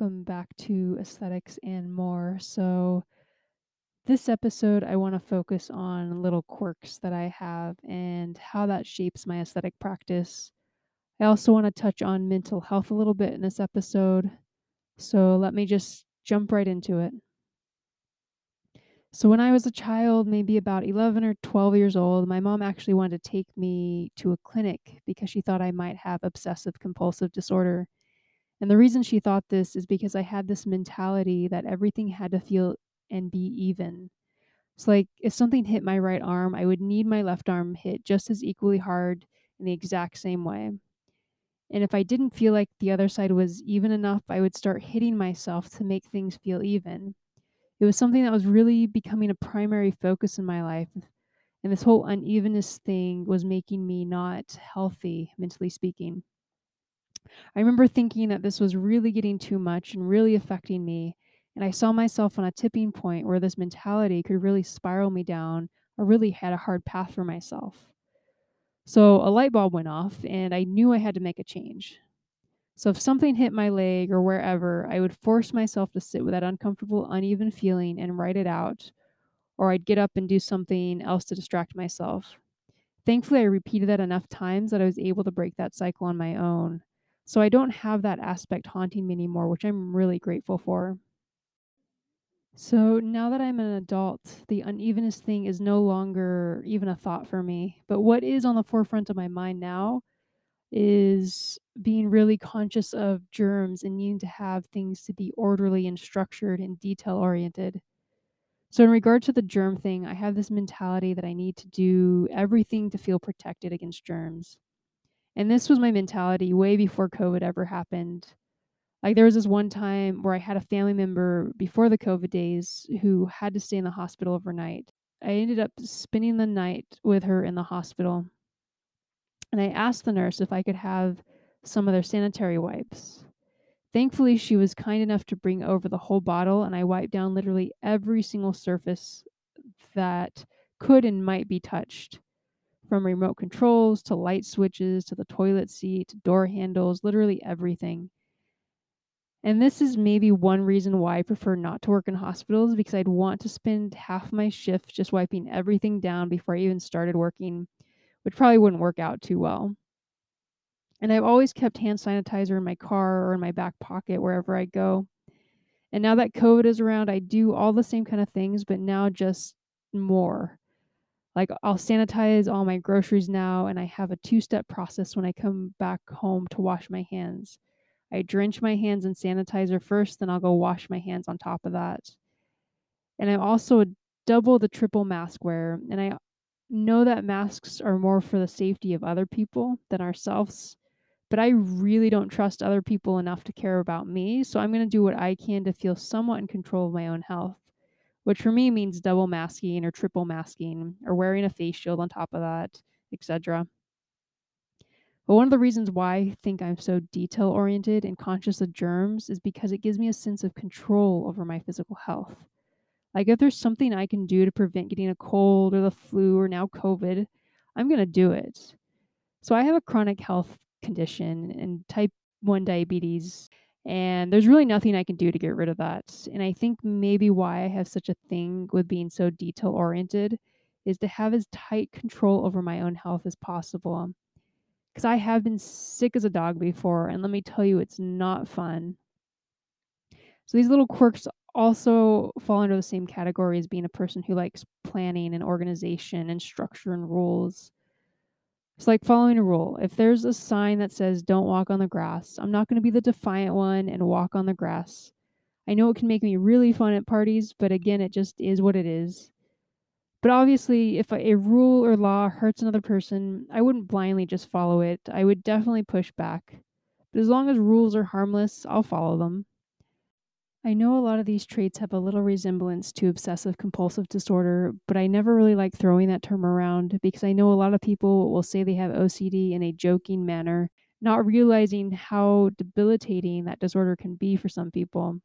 Welcome back to Aesthetics and More. So, this episode, I want to focus on little quirks that I have and how that shapes my aesthetic practice. I also want to touch on mental health a little bit in this episode. So, let me just jump right into it. So, when I was a child, maybe about 11 or 12 years old, my mom actually wanted to take me to a clinic because she thought I might have obsessive compulsive disorder. And the reason she thought this is because I had this mentality that everything had to feel and be even. So, like, if something hit my right arm, I would need my left arm hit just as equally hard in the exact same way. And if I didn't feel like the other side was even enough, I would start hitting myself to make things feel even. It was something that was really becoming a primary focus in my life. And this whole unevenness thing was making me not healthy, mentally speaking. I remember thinking that this was really getting too much and really affecting me. And I saw myself on a tipping point where this mentality could really spiral me down. I really had a hard path for myself. So a light bulb went off, and I knew I had to make a change. So if something hit my leg or wherever, I would force myself to sit with that uncomfortable, uneven feeling and write it out, or I'd get up and do something else to distract myself. Thankfully, I repeated that enough times that I was able to break that cycle on my own. So I don't have that aspect haunting me anymore, which I'm really grateful for. So now that I'm an adult, the unevenness thing is no longer even a thought for me. But what is on the forefront of my mind now is being really conscious of germs and needing to have things to be orderly and structured and detail oriented. So, in regard to the germ thing, I have this mentality that I need to do everything to feel protected against germs. And this was my mentality way before COVID ever happened. Like there was this one time where I had a family member before the COVID days who had to stay in the hospital overnight. I ended up spending the night with her in the hospital. And I asked the nurse if I could have some of their sanitary wipes. Thankfully, she was kind enough to bring over the whole bottle, and I wiped down literally every single surface that could and might be touched from remote controls to light switches to the toilet seat to door handles, literally everything. And this is maybe one reason why I prefer not to work in hospitals because I'd want to spend half my shift just wiping everything down before I even started working, which probably wouldn't work out too well. And I've always kept hand sanitizer in my car or in my back pocket wherever I go. And now that COVID is around, I do all the same kind of things, but now just more. Like I'll sanitize all my groceries now, and I have a two step process when I come back home to wash my hands. I drench my hands in sanitizer first, then I'll go wash my hands on top of that. And I'm also a double the triple mask wearer, and I know that masks are more for the safety of other people than ourselves, but I really don't trust other people enough to care about me, so I'm going to do what I can to feel somewhat in control of my own health, which for me means double masking or triple masking or wearing a face shield on top of that, etc. But one of the reasons why I think I'm so detail oriented and conscious of germs is because it gives me a sense of control over my physical health. Like, if there's something I can do to prevent getting a cold or the flu or now COVID, I'm going to do it. So, I have a chronic health condition and type 1 diabetes, and there's really nothing I can do to get rid of that. And I think maybe why I have such a thing with being so detail oriented is to have as tight control over my own health as possible because I have been sick as a dog before, and let me tell you, it's not fun. So these little quirks also fall into the same category as being a person who likes planning and organization and structure and rules. It's like following a rule. If there's a sign that says don't walk on the grass, I'm not going to be the defiant one and walk on the grass. I know it can make me really fun at parties, but again, it just is what it is. But obviously, if a rule or law hurts another person, I wouldn't blindly just follow it. I would definitely push back. But as long as rules are harmless, I'll follow them. I know a lot of these traits have a little resemblance to obsessive compulsive disorder, but I never really like throwing that term around because I know a lot of people will say they have OCD in a joking manner, not realizing how debilitating that disorder can be for some people.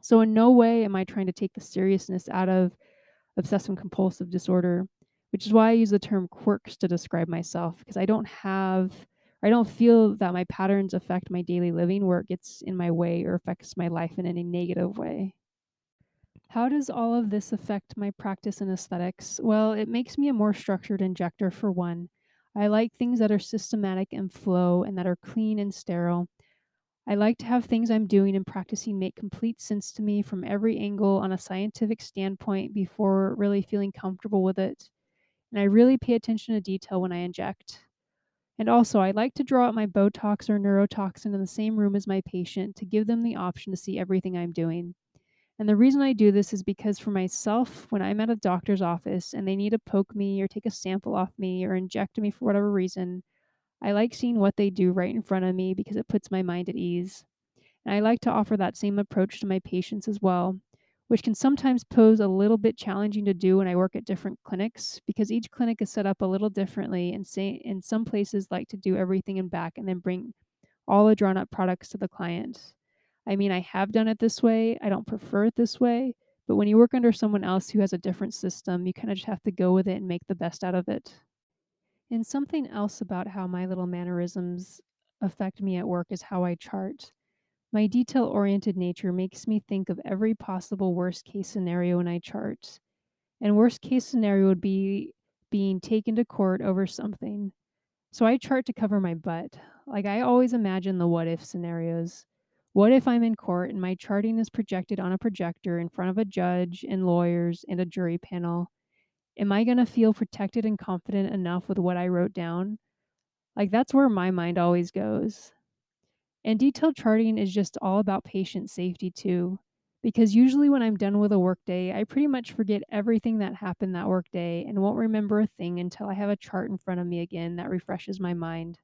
So, in no way am I trying to take the seriousness out of obsessive compulsive disorder, which is why I use the term quirks to describe myself because I don't have I don't feel that my patterns affect my daily living where it gets in my way or affects my life in any negative way. How does all of this affect my practice in aesthetics? Well, it makes me a more structured injector for one. I like things that are systematic and flow and that are clean and sterile. I like to have things I'm doing and practicing make complete sense to me from every angle on a scientific standpoint before really feeling comfortable with it. And I really pay attention to detail when I inject. And also, I like to draw out my Botox or neurotoxin in the same room as my patient to give them the option to see everything I'm doing. And the reason I do this is because for myself, when I'm at a doctor's office and they need to poke me or take a sample off me or inject me for whatever reason, I like seeing what they do right in front of me because it puts my mind at ease. And I like to offer that same approach to my patients as well, which can sometimes pose a little bit challenging to do when I work at different clinics because each clinic is set up a little differently and say in some places like to do everything in back and then bring all the drawn up products to the client. I mean, I have done it this way. I don't prefer it this way, but when you work under someone else who has a different system, you kind of just have to go with it and make the best out of it. And something else about how my little mannerisms affect me at work is how I chart. My detail oriented nature makes me think of every possible worst case scenario when I chart. And worst case scenario would be being taken to court over something. So I chart to cover my butt. Like I always imagine the what if scenarios. What if I'm in court and my charting is projected on a projector in front of a judge and lawyers and a jury panel? Am I going to feel protected and confident enough with what I wrote down? Like that's where my mind always goes. And detailed charting is just all about patient safety too. Because usually when I'm done with a workday, I pretty much forget everything that happened that workday and won't remember a thing until I have a chart in front of me again that refreshes my mind.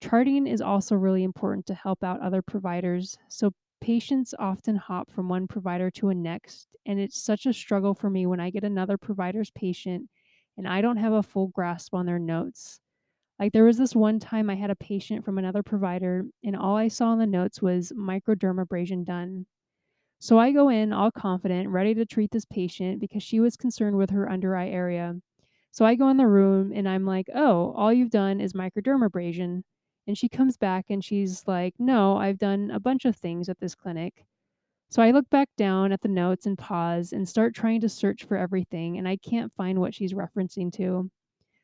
Charting is also really important to help out other providers. So patients often hop from one provider to a next, and it's such a struggle for me when I get another provider's patient and I don't have a full grasp on their notes. Like there was this one time I had a patient from another provider, and all I saw in the notes was microdermabrasion done. So I go in all confident, ready to treat this patient because she was concerned with her under eye area. So I go in the room and I'm like, oh, all you've done is microdermabrasion. And she comes back and she's like, no, I've done a bunch of things at this clinic. So I look back down at the notes and pause and start trying to search for everything, and I can't find what she's referencing to.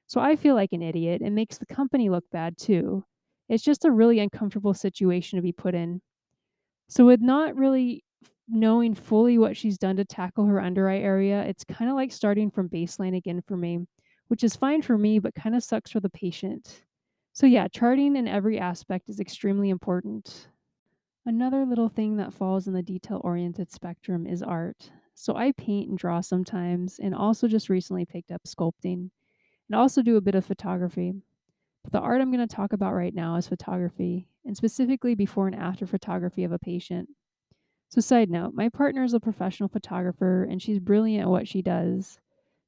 So I feel like an idiot. It makes the company look bad too. It's just a really uncomfortable situation to be put in. So, with not really knowing fully what she's done to tackle her under eye area, it's kind of like starting from baseline again for me, which is fine for me, but kind of sucks for the patient. So, yeah, charting in every aspect is extremely important. Another little thing that falls in the detail oriented spectrum is art. So, I paint and draw sometimes, and also just recently picked up sculpting and also do a bit of photography. But the art I'm going to talk about right now is photography, and specifically before and after photography of a patient. So, side note, my partner is a professional photographer and she's brilliant at what she does.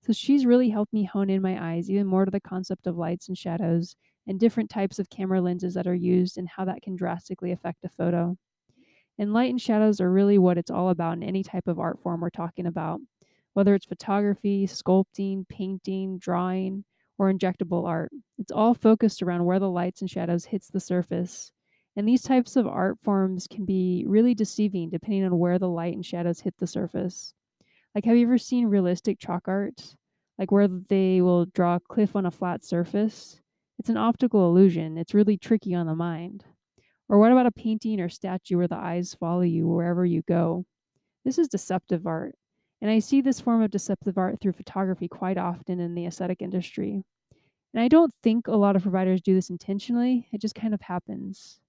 So, she's really helped me hone in my eyes even more to the concept of lights and shadows and different types of camera lenses that are used and how that can drastically affect a photo. And light and shadows are really what it's all about in any type of art form we're talking about, whether it's photography, sculpting, painting, drawing, or injectable art. It's all focused around where the lights and shadows hits the surface. And these types of art forms can be really deceiving depending on where the light and shadows hit the surface. Like have you ever seen realistic chalk art? Like where they will draw a cliff on a flat surface? It's an optical illusion. It's really tricky on the mind. Or what about a painting or statue where the eyes follow you wherever you go? This is deceptive art. And I see this form of deceptive art through photography quite often in the aesthetic industry. And I don't think a lot of providers do this intentionally, it just kind of happens.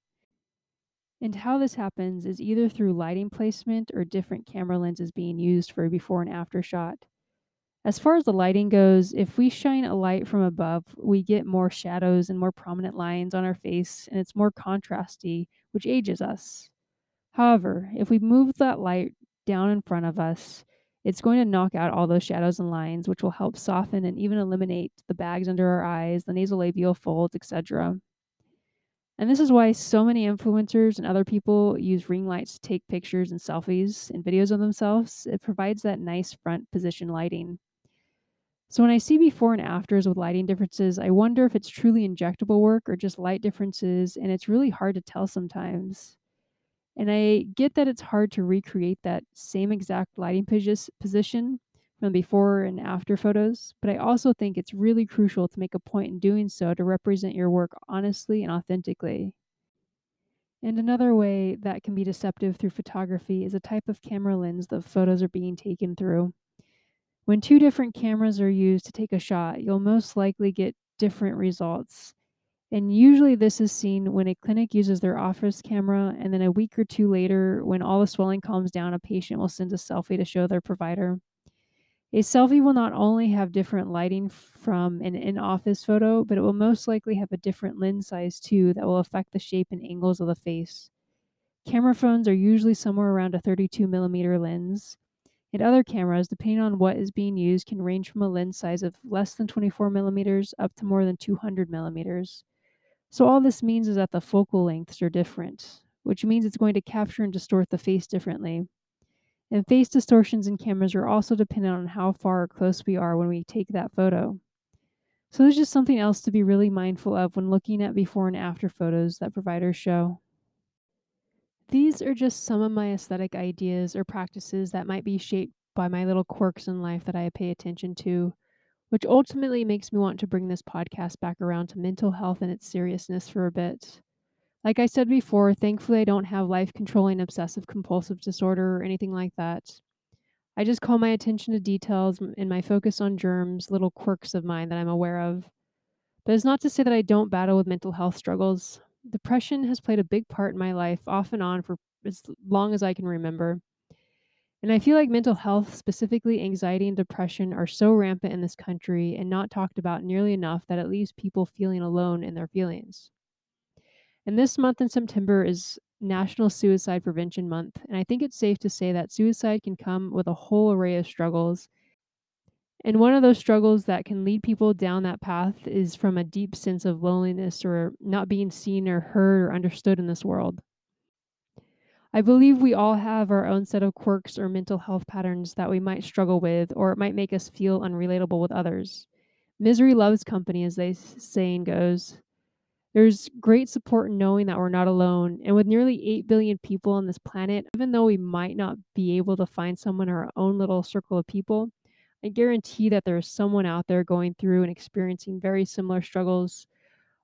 And how this happens is either through lighting placement or different camera lenses being used for a before and after shot. As far as the lighting goes, if we shine a light from above, we get more shadows and more prominent lines on our face, and it's more contrasty, which ages us. However, if we move that light down in front of us, it's going to knock out all those shadows and lines, which will help soften and even eliminate the bags under our eyes, the nasolabial folds, etc. And this is why so many influencers and other people use ring lights to take pictures and selfies and videos of themselves. It provides that nice front position lighting. So when I see before and afters with lighting differences, I wonder if it's truly injectable work or just light differences, and it's really hard to tell sometimes. And I get that it's hard to recreate that same exact lighting posi- position from before and after photos, but I also think it's really crucial to make a point in doing so to represent your work honestly and authentically. And another way that can be deceptive through photography is a type of camera lens the photos are being taken through. When two different cameras are used to take a shot, you'll most likely get different results. And usually, this is seen when a clinic uses their office camera, and then a week or two later, when all the swelling calms down, a patient will send a selfie to show their provider. A selfie will not only have different lighting from an in office photo, but it will most likely have a different lens size too that will affect the shape and angles of the face. Camera phones are usually somewhere around a 32 millimeter lens, and other cameras, depending on what is being used, can range from a lens size of less than 24 millimeters up to more than 200 millimeters. So, all this means is that the focal lengths are different, which means it's going to capture and distort the face differently. And face distortions in cameras are also dependent on how far or close we are when we take that photo. So there's just something else to be really mindful of when looking at before and after photos that providers show. These are just some of my aesthetic ideas or practices that might be shaped by my little quirks in life that I pay attention to, which ultimately makes me want to bring this podcast back around to mental health and its seriousness for a bit. Like I said before, thankfully I don't have life controlling obsessive compulsive disorder or anything like that. I just call my attention to details and my focus on germs, little quirks of mine that I'm aware of. But it's not to say that I don't battle with mental health struggles. Depression has played a big part in my life, off and on, for as long as I can remember. And I feel like mental health, specifically anxiety and depression, are so rampant in this country and not talked about nearly enough that it leaves people feeling alone in their feelings. And this month in September is National Suicide Prevention Month, and I think it's safe to say that suicide can come with a whole array of struggles. And one of those struggles that can lead people down that path is from a deep sense of loneliness or not being seen or heard or understood in this world. I believe we all have our own set of quirks or mental health patterns that we might struggle with, or it might make us feel unrelatable with others. Misery loves company, as the saying goes. There's great support in knowing that we're not alone. And with nearly 8 billion people on this planet, even though we might not be able to find someone in our own little circle of people, I guarantee that there is someone out there going through and experiencing very similar struggles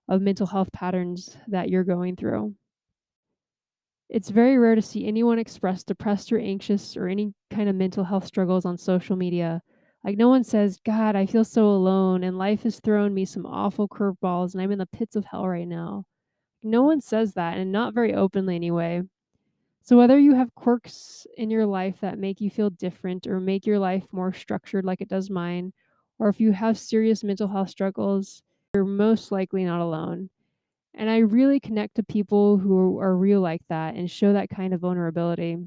of mental health patterns that you're going through. It's very rare to see anyone express depressed or anxious or any kind of mental health struggles on social media. Like, no one says, God, I feel so alone and life has thrown me some awful curveballs and I'm in the pits of hell right now. No one says that, and not very openly anyway. So, whether you have quirks in your life that make you feel different or make your life more structured like it does mine, or if you have serious mental health struggles, you're most likely not alone. And I really connect to people who are real like that and show that kind of vulnerability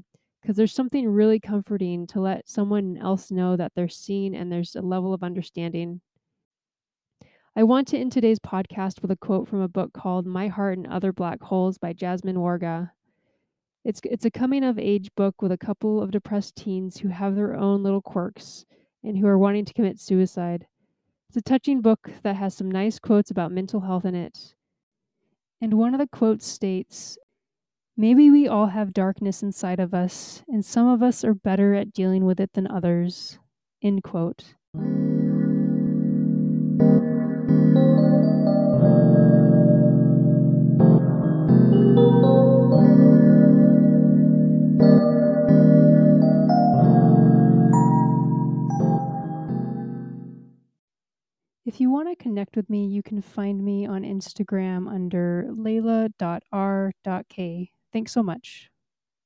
because there's something really comforting to let someone else know that they're seen and there's a level of understanding. I want to end today's podcast with a quote from a book called My Heart and Other Black Holes by Jasmine Warga. It's, it's a coming of age book with a couple of depressed teens who have their own little quirks and who are wanting to commit suicide. It's a touching book that has some nice quotes about mental health in it. And one of the quotes states Maybe we all have darkness inside of us, and some of us are better at dealing with it than others. End quote. If you want to connect with me, you can find me on Instagram under layla.r.k. Thanks so much.